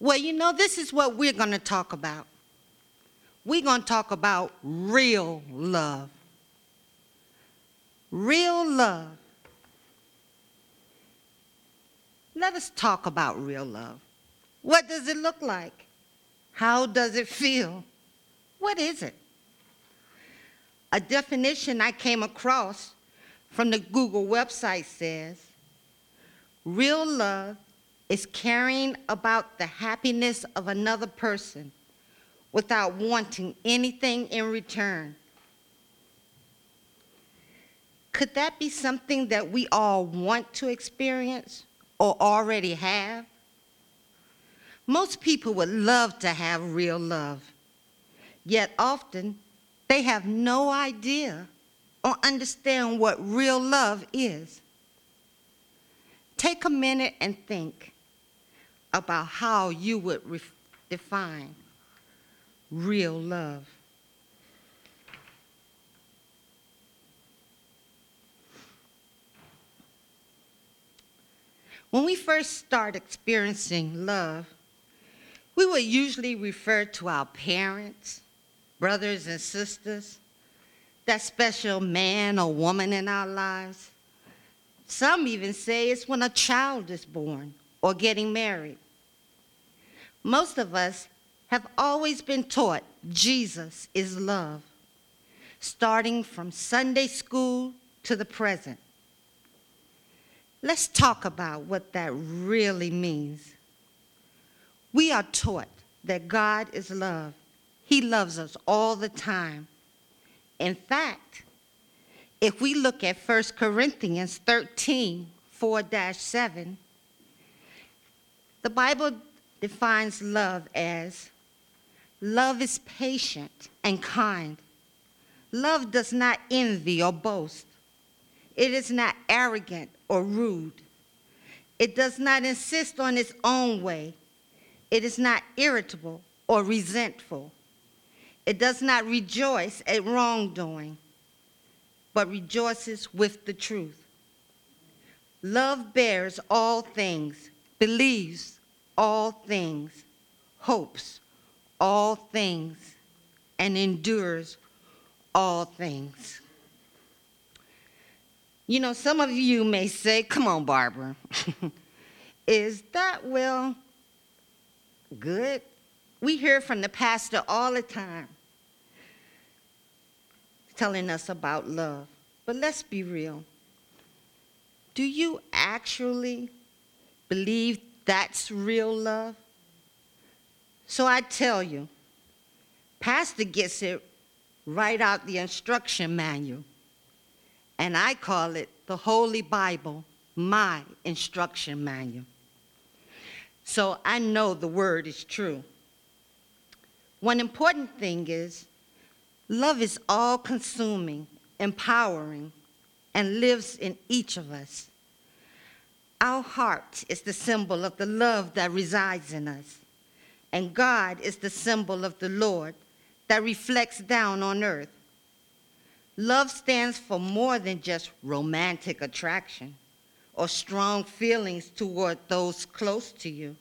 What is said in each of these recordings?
Well, you know, this is what we're going to talk about. We're going to talk about real love. Real love. Let us talk about real love. What does it look like? How does it feel? What is it? A definition I came across from the Google website says real love is caring about the happiness of another person without wanting anything in return. Could that be something that we all want to experience or already have? Most people would love to have real love, yet often they have no idea or understand what real love is. Take a minute and think about how you would ref- define real love. When we first start experiencing love, we would usually refer to our parents, brothers and sisters, that special man or woman in our lives. Some even say it's when a child is born or getting married. Most of us have always been taught Jesus is love, starting from Sunday school to the present. Let's talk about what that really means. We are taught that God is love. He loves us all the time. In fact, if we look at 1 Corinthians 13, 4 7, the Bible defines love as love is patient and kind. Love does not envy or boast. It is not arrogant or rude. It does not insist on its own way. It is not irritable or resentful. It does not rejoice at wrongdoing, but rejoices with the truth. Love bears all things, believes all things, hopes all things, and endures all things. You know, some of you may say, Come on, Barbara. Is that, well, good? We hear from the pastor all the time telling us about love. But let's be real. Do you actually believe that's real love? So I tell you, Pastor gets it right out the instruction manual. And I call it the Holy Bible, my instruction manual. So I know the word is true. One important thing is love is all consuming, empowering, and lives in each of us. Our heart is the symbol of the love that resides in us, and God is the symbol of the Lord that reflects down on earth. Love stands for more than just romantic attraction or strong feelings toward those close to you.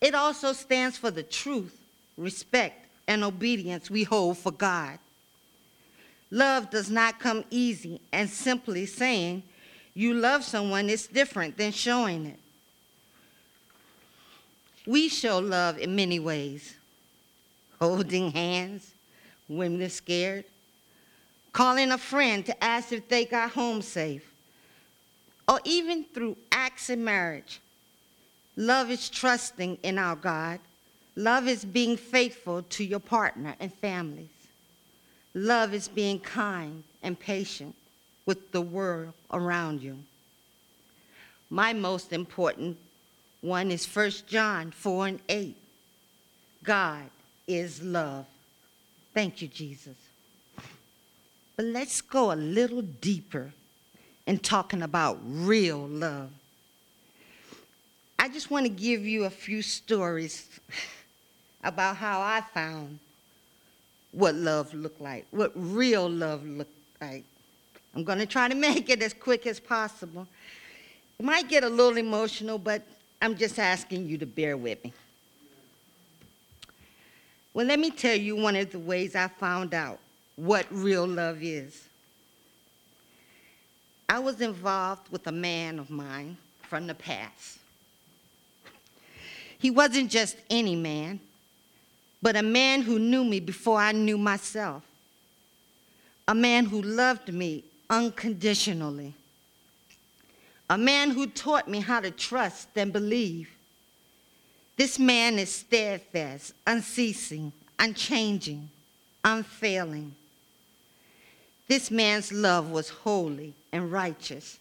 It also stands for the truth respect, and obedience we hold for God. Love does not come easy, and simply saying you love someone it's different than showing it. We show love in many ways holding hands when they're scared, calling a friend to ask if they got home safe, or even through acts in marriage. Love is trusting in our God Love is being faithful to your partner and families. Love is being kind and patient with the world around you. My most important one is 1 John 4 and 8. God is love. Thank you, Jesus. But let's go a little deeper in talking about real love. I just want to give you a few stories about how I found what love looked like, what real love looked like. I'm going to try to make it as quick as possible. It might get a little emotional, but I'm just asking you to bear with me. Well, let me tell you one of the ways I found out what real love is. I was involved with a man of mine from the past. He wasn't just any man, but a man who knew me before I knew myself. A man who loved me unconditionally. A man who taught me how to trust and believe. This man is steadfast, unceasing, unchanging, unfailing. This man's love was holy and righteous.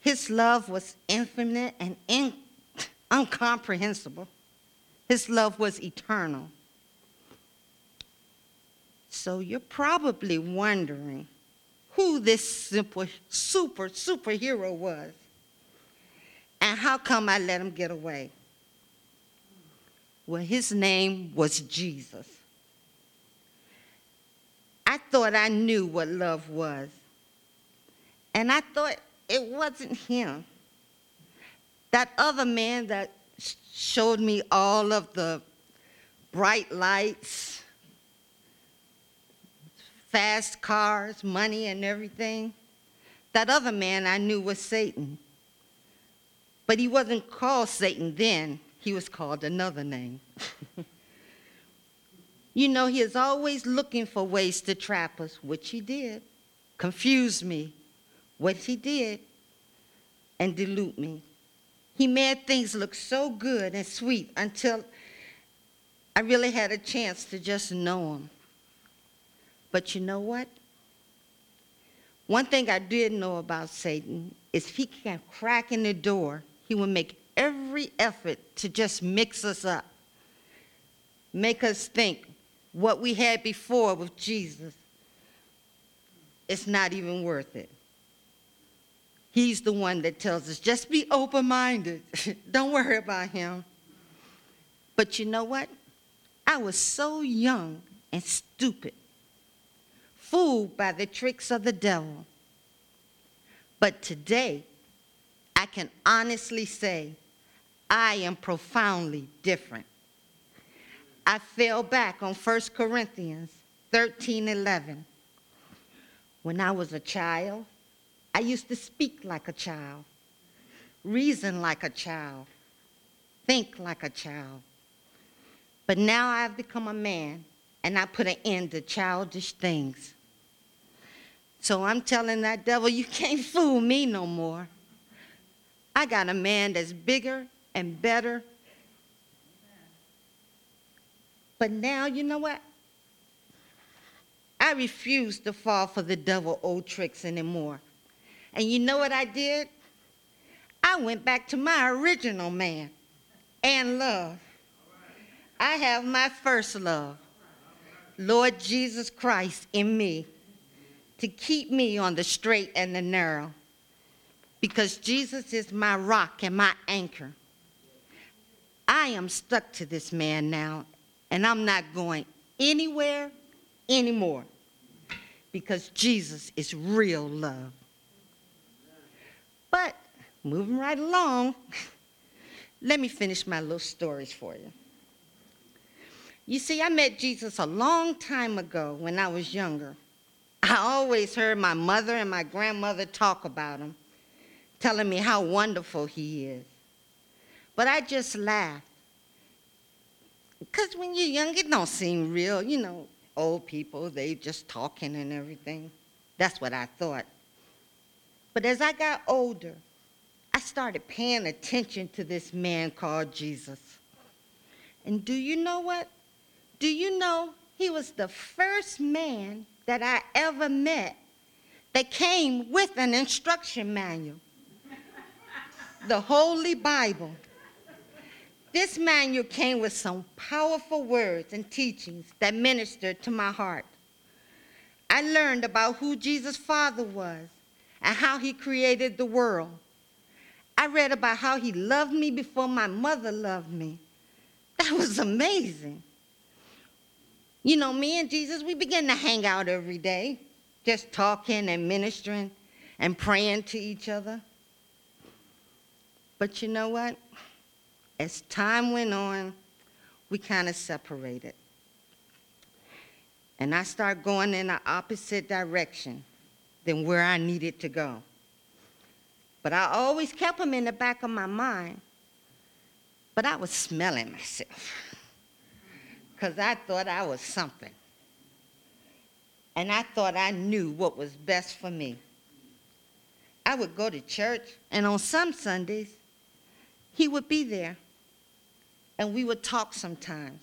His love was infinite and in, incomprehensible. His love was eternal. So you're probably wondering who this super, super, superhero was and how come I let him get away. Well, his name was Jesus. I thought I knew what love was. And I thought it wasn't him. That other man that showed me all of the bright lights, fast cars, money, and everything. That other man I knew was Satan. But he wasn't called Satan then, he was called another name. you know, he is always looking for ways to trap us, which he did, confuse me, what he did, and dilute me. He made things look so good and sweet until I really had a chance to just know him. But you know what? One thing I did know about Satan is if he can crack in the door, he will make every effort to just mix us up, make us think what we had before with Jesus, it's not even worth it. He's the one that tells us just be open minded, don't worry about him. But you know what? I was so young and stupid fooled by the tricks of the devil. But today, I can honestly say I am profoundly different. I fell back on 1 Corinthians 13 11. When I was a child, I used to speak like a child, reason like a child, think like a child. But now I've become a man and I put an end to childish things. So I'm telling that devil, you can't fool me no more. I got a man that's bigger and better. But now, you know what? I refuse to fall for the devil old tricks anymore. And you know what I did? I went back to my original man and love. I have my first love, Lord Jesus Christ in me to keep me on the straight and the narrow because Jesus is my rock and my anchor. I am stuck to this man now, and I'm not going anywhere anymore because Jesus is real love. But moving right along, let me finish my little stories for you. You see, I met Jesus a long time ago when I was younger. I always heard my mother and my grandmother talk about him, telling me how wonderful he is. But I just laughed. Because when you're young, it don't seem real. You know, old people, they just talking and everything. That's what I thought. But as I got older, I started paying attention to this man called Jesus. And do you know what? Do you know he was the first man that I ever met that came with an instruction manual the Holy Bible. This manual came with some powerful words and teachings that ministered to my heart. I learned about who Jesus' Father was and how he created the world. I read about how he loved me before my mother loved me. That was amazing. You know, me and Jesus, we begin to hang out every day, just talking and ministering and praying to each other. But you know what? As time went on, we kind of separated. And I started going in the opposite direction than where I needed to go. But I always kept him in the back of my mind. But I was smelling myself because I thought I was something. And I thought I knew what was best for me. I would go to church, and on some Sundays, he would be there, and we would talk sometimes.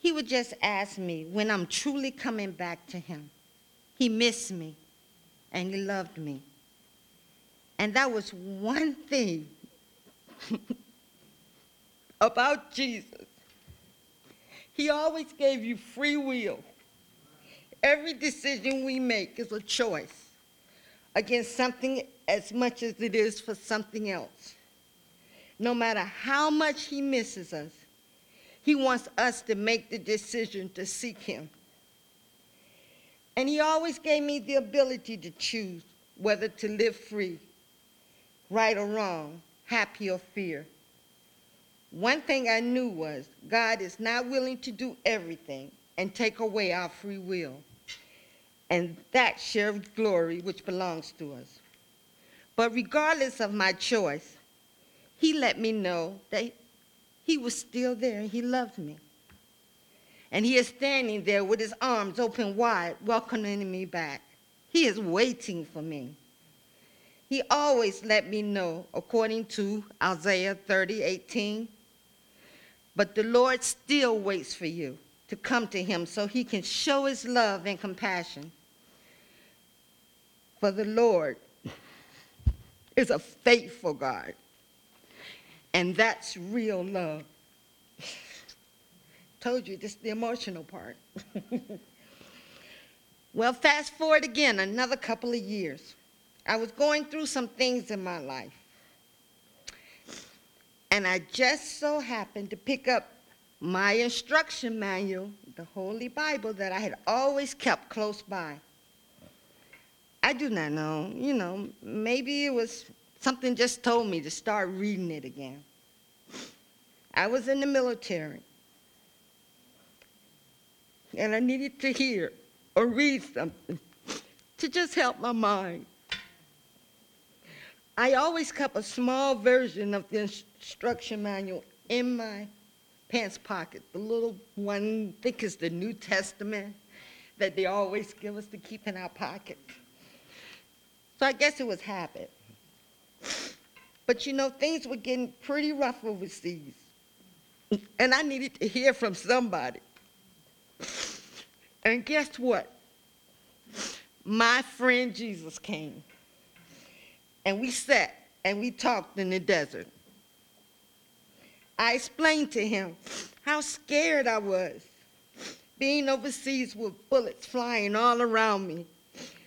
He would just ask me when I'm truly coming back to him. He missed me, and he loved me. And that was one thing about Jesus. He always gave you free will. Every decision we make is a choice against something as much as it is for something else. No matter how much he misses us, he wants us to make the decision to seek him. And he always gave me the ability to choose whether to live free right or wrong, happy or fear. One thing I knew was God is not willing to do everything and take away our free will. And that share of glory which belongs to us. But regardless of my choice, he let me know that he was still there and he loved me. And he is standing there with his arms open wide, welcoming me back. He is waiting for me. He always let me know, according to Isaiah 30, 18. But the Lord still waits for you to come to him so he can show his love and compassion. For the Lord is a faithful God, and that's real love. Told you, this is the emotional part. well, fast forward again another couple of years. I was going through some things in my life. And I just so happened to pick up my instruction manual, the Holy Bible that I had always kept close by. I do not know, you know, maybe it was something just told me to start reading it again. I was in the military, and I needed to hear or read something to just help my mind. I always kept a small version of the instruction manual in my pants pocket, the little one, I think is the New Testament that they always give us to keep in our pocket. So I guess it was habit. But you know, things were getting pretty rough overseas. And I needed to hear from somebody. And guess what? My friend Jesus came and we sat and we talked in the desert. I explained to him how scared I was, being overseas with bullets flying all around me,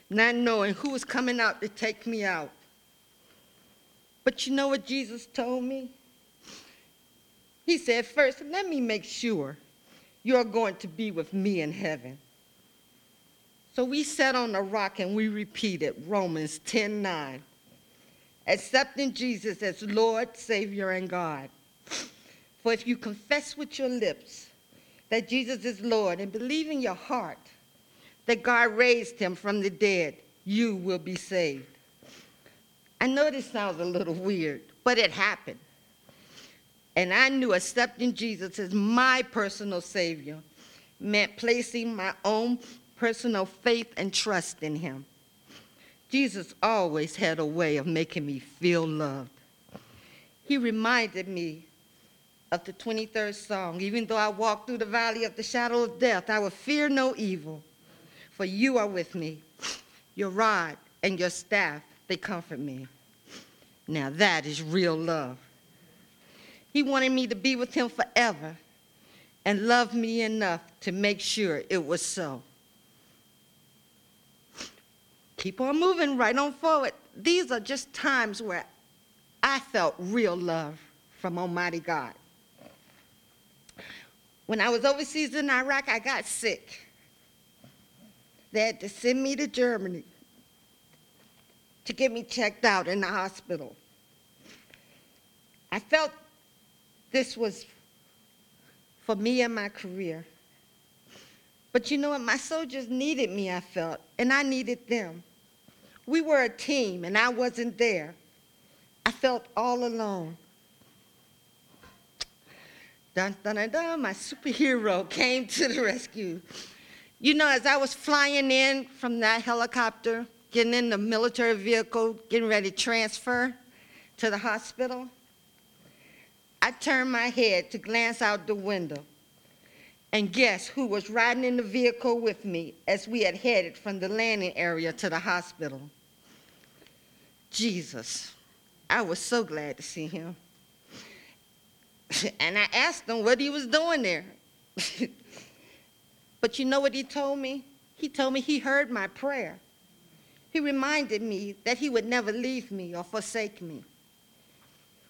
not knowing who was coming out to take me out. But you know what Jesus told me? He said, First, let me make sure you're going to be with me in heaven. So we sat on a rock and we repeated Romans 10 9 accepting Jesus as Lord, Savior, and God. For if you confess with your lips that Jesus is Lord and believe in your heart that God raised him from the dead, you will be saved. I know this sounds a little weird, but it happened. And I knew accepting Jesus as my personal Savior meant placing my own personal faith and trust in him. Jesus always had a way of making me feel loved. He reminded me of the 23rd Psalm Even though I walk through the valley of the shadow of death, I will fear no evil, for you are with me. Your rod and your staff, they comfort me. Now that is real love. He wanted me to be with him forever and loved me enough to make sure it was so keep on moving right on forward. These are just times where I felt real love from Almighty God. When I was overseas in Iraq, I got sick. They had to send me to Germany to get me checked out in the hospital. I felt this was for me and my career. But you know what? My soldiers needed me, I felt, and I needed them. We were a team, and I wasn't there. I felt all alone. Dun, dun, dun, dun, my superhero came to the rescue. You know, as I was flying in from that helicopter, getting in the military vehicle, getting ready to transfer to the hospital, I turned my head to glance out the window. And guess who was riding in the vehicle with me as we had headed from the landing area to the hospital? Jesus. I was so glad to see him. and I asked him what he was doing there. but you know what he told me? He told me he heard my prayer. He reminded me that he would never leave me or forsake me.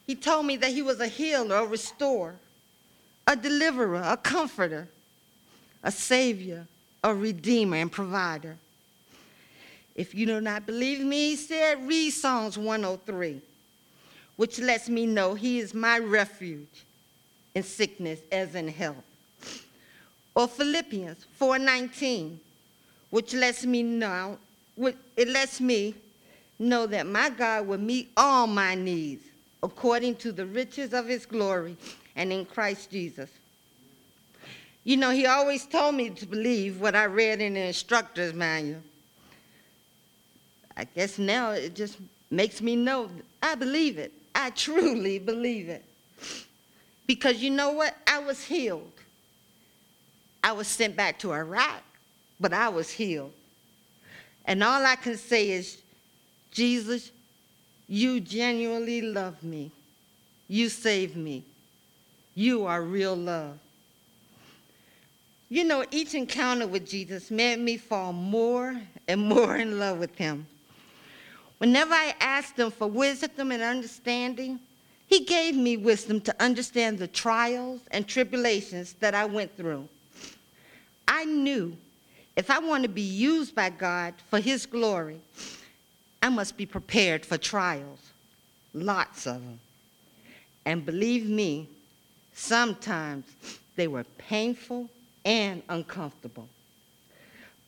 He told me that he was a healer, a restorer, a deliverer, a comforter, a savior, a redeemer, and provider. If you do not believe me, he said, read Psalms 103, which lets me know he is my refuge in sickness as in health. Or Philippians 4:19, which lets me know, it lets me know that my God will meet all my needs according to the riches of his glory and in Christ Jesus. You know, he always told me to believe what I read in the instructor's manual. I guess now it just makes me know I believe it. I truly believe it. Because you know what? I was healed. I was sent back to Iraq, but I was healed. And all I can say is, Jesus, you genuinely love me. You saved me. You are real love. You know, each encounter with Jesus made me fall more and more in love with him. Whenever I asked him for wisdom and understanding, he gave me wisdom to understand the trials and tribulations that I went through. I knew if I want to be used by God for his glory, I must be prepared for trials, lots of them. And believe me, sometimes they were painful and uncomfortable.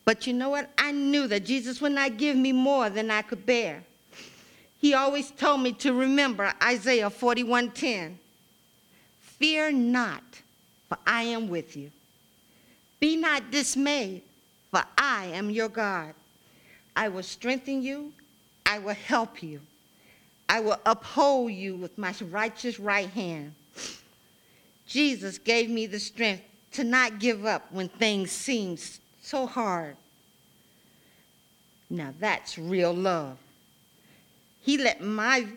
But you know what? I knew that Jesus would not give me more than I could bear. He always told me to remember Isaiah 41:10. Fear not, for I am with you. Be not dismayed, for I am your God. I will strengthen you I will help you. I will uphold you with my righteous right hand. Jesus gave me the strength to not give up when things seem so hard. Now that's real love. He let my,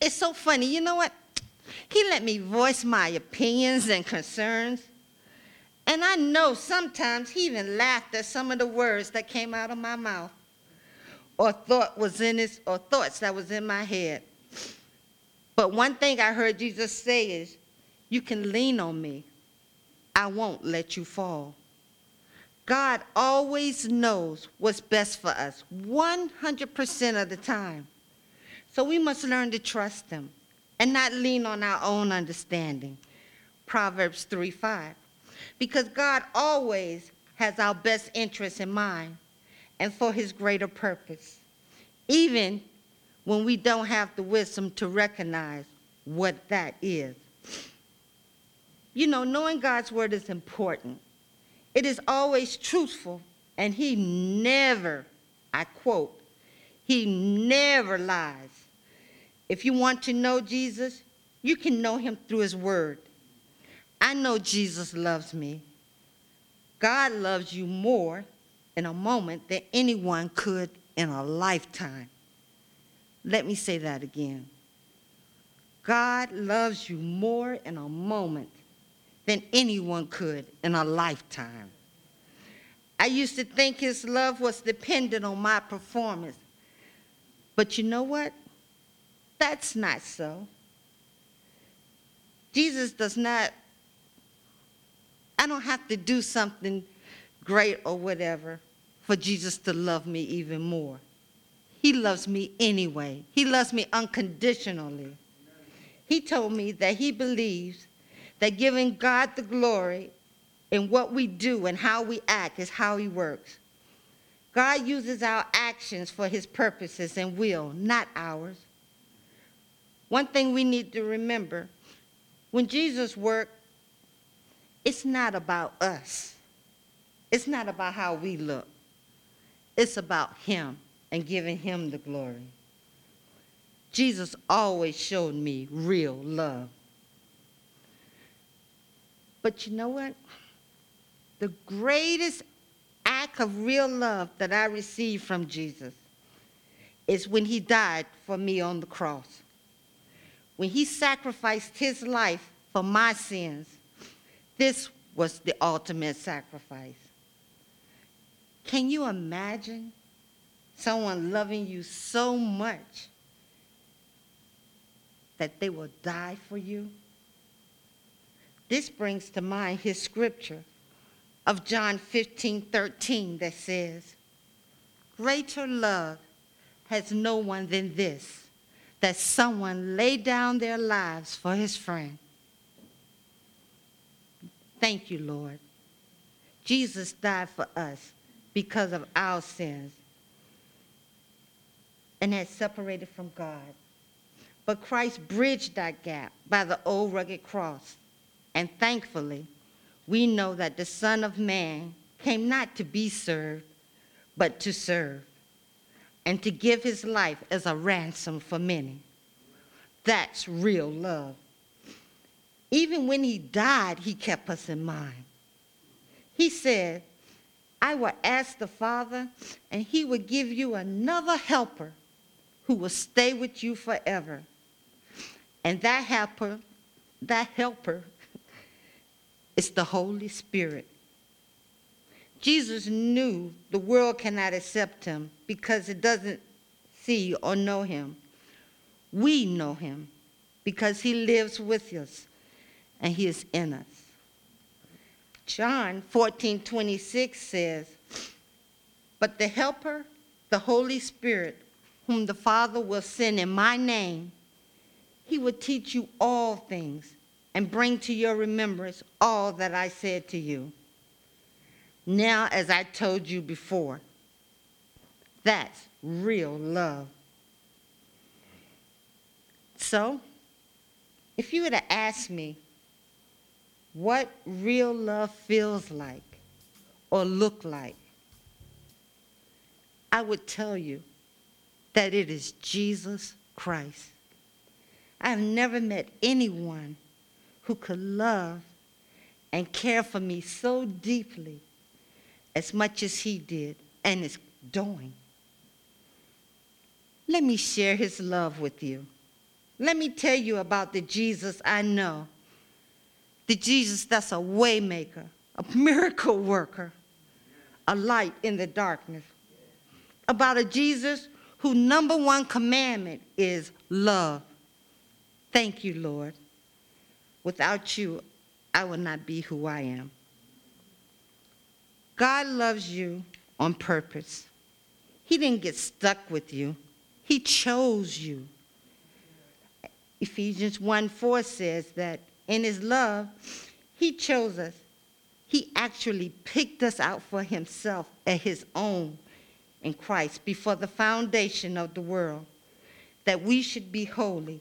it's so funny, you know what? He let me voice my opinions and concerns. And I know sometimes he even laughed at some of the words that came out of my mouth or thought was in his or thoughts that was in my head. But one thing I heard Jesus say is, you can lean on me. I won't let you fall. God always knows what's best for us 100% of the time. So we must learn to trust him and not lean on our own understanding. Proverbs 3 5. Because God always has our best interests in mind and for his greater purpose, even when we don't have the wisdom to recognize what that is. You know, knowing God's word is important. It is always truthful, and he never, I quote, he never lies. If you want to know Jesus, you can know him through his word. I know Jesus loves me. God loves you more in a moment than anyone could in a lifetime. Let me say that again. God loves you more in a moment than anyone could in a lifetime. I used to think his love was dependent on my performance. But you know what? That's not so. Jesus does not, I don't have to do something great or whatever for Jesus to love me even more. He loves me anyway. He loves me unconditionally. He told me that he believes that giving God the glory in what we do and how we act is how He works. God uses our actions for His purposes and will, not ours. One thing we need to remember when Jesus worked, it's not about us, it's not about how we look, it's about Him and giving Him the glory. Jesus always showed me real love. But you know what? The greatest act of real love that I received from Jesus is when he died for me on the cross. When he sacrificed his life for my sins, this was the ultimate sacrifice. Can you imagine someone loving you so much that they will die for you? This brings to mind his scripture of John 15 13 that says, Greater love has no one than this, that someone lay down their lives for his friend. Thank you, Lord. Jesus died for us because of our sins and had separated from God. But Christ bridged that gap by the old rugged cross. And thankfully, we know that the Son of Man came not to be served, but to serve, and to give his life as a ransom for many. That's real love. Even when he died, he kept us in mind. He said, I will ask the Father, and he will give you another helper who will stay with you forever. And that helper, that helper it's the Holy Spirit. Jesus knew the world cannot accept him because it doesn't see or know him. We know him because he lives with us and he is in us. John 14 26 says, But the Helper, the Holy Spirit, whom the Father will send in my name, he will teach you all things and bring to your remembrance all that I said to you. Now, as I told you before, that's real love. So, if you were to ask me what real love feels like or look like, I would tell you that it is Jesus Christ. I have never met anyone who could love and care for me so deeply as much as he did and is doing. Let me share his love with you. Let me tell you about the Jesus I know. The Jesus that's a waymaker, a miracle worker, a light in the darkness. About a Jesus whose number one commandment is love. Thank you, Lord. Without you, I would not be who I am. God loves you on purpose. He didn't get stuck with you, He chose you. Ephesians 1 4 says that in His love, He chose us. He actually picked us out for Himself at His own in Christ before the foundation of the world, that we should be holy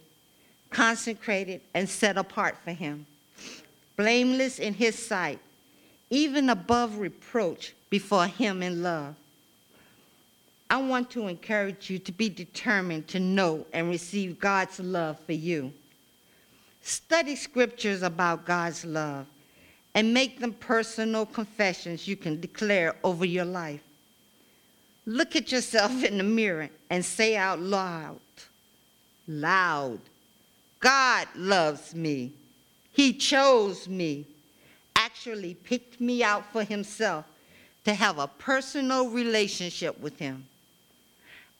consecrated, and set apart for him, blameless in his sight, even above reproach before him in love. I want to encourage you to be determined to know and receive God's love for you. Study scriptures about God's love and make them personal confessions you can declare over your life. Look at yourself in the mirror and say out loud, loud, God loves me. He chose me, actually picked me out for himself to have a personal relationship with him.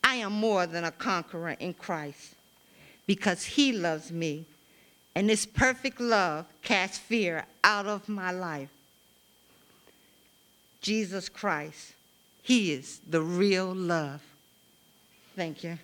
I am more than a conqueror in Christ because he loves me, and his perfect love casts fear out of my life. Jesus Christ, he is the real love. Thank you.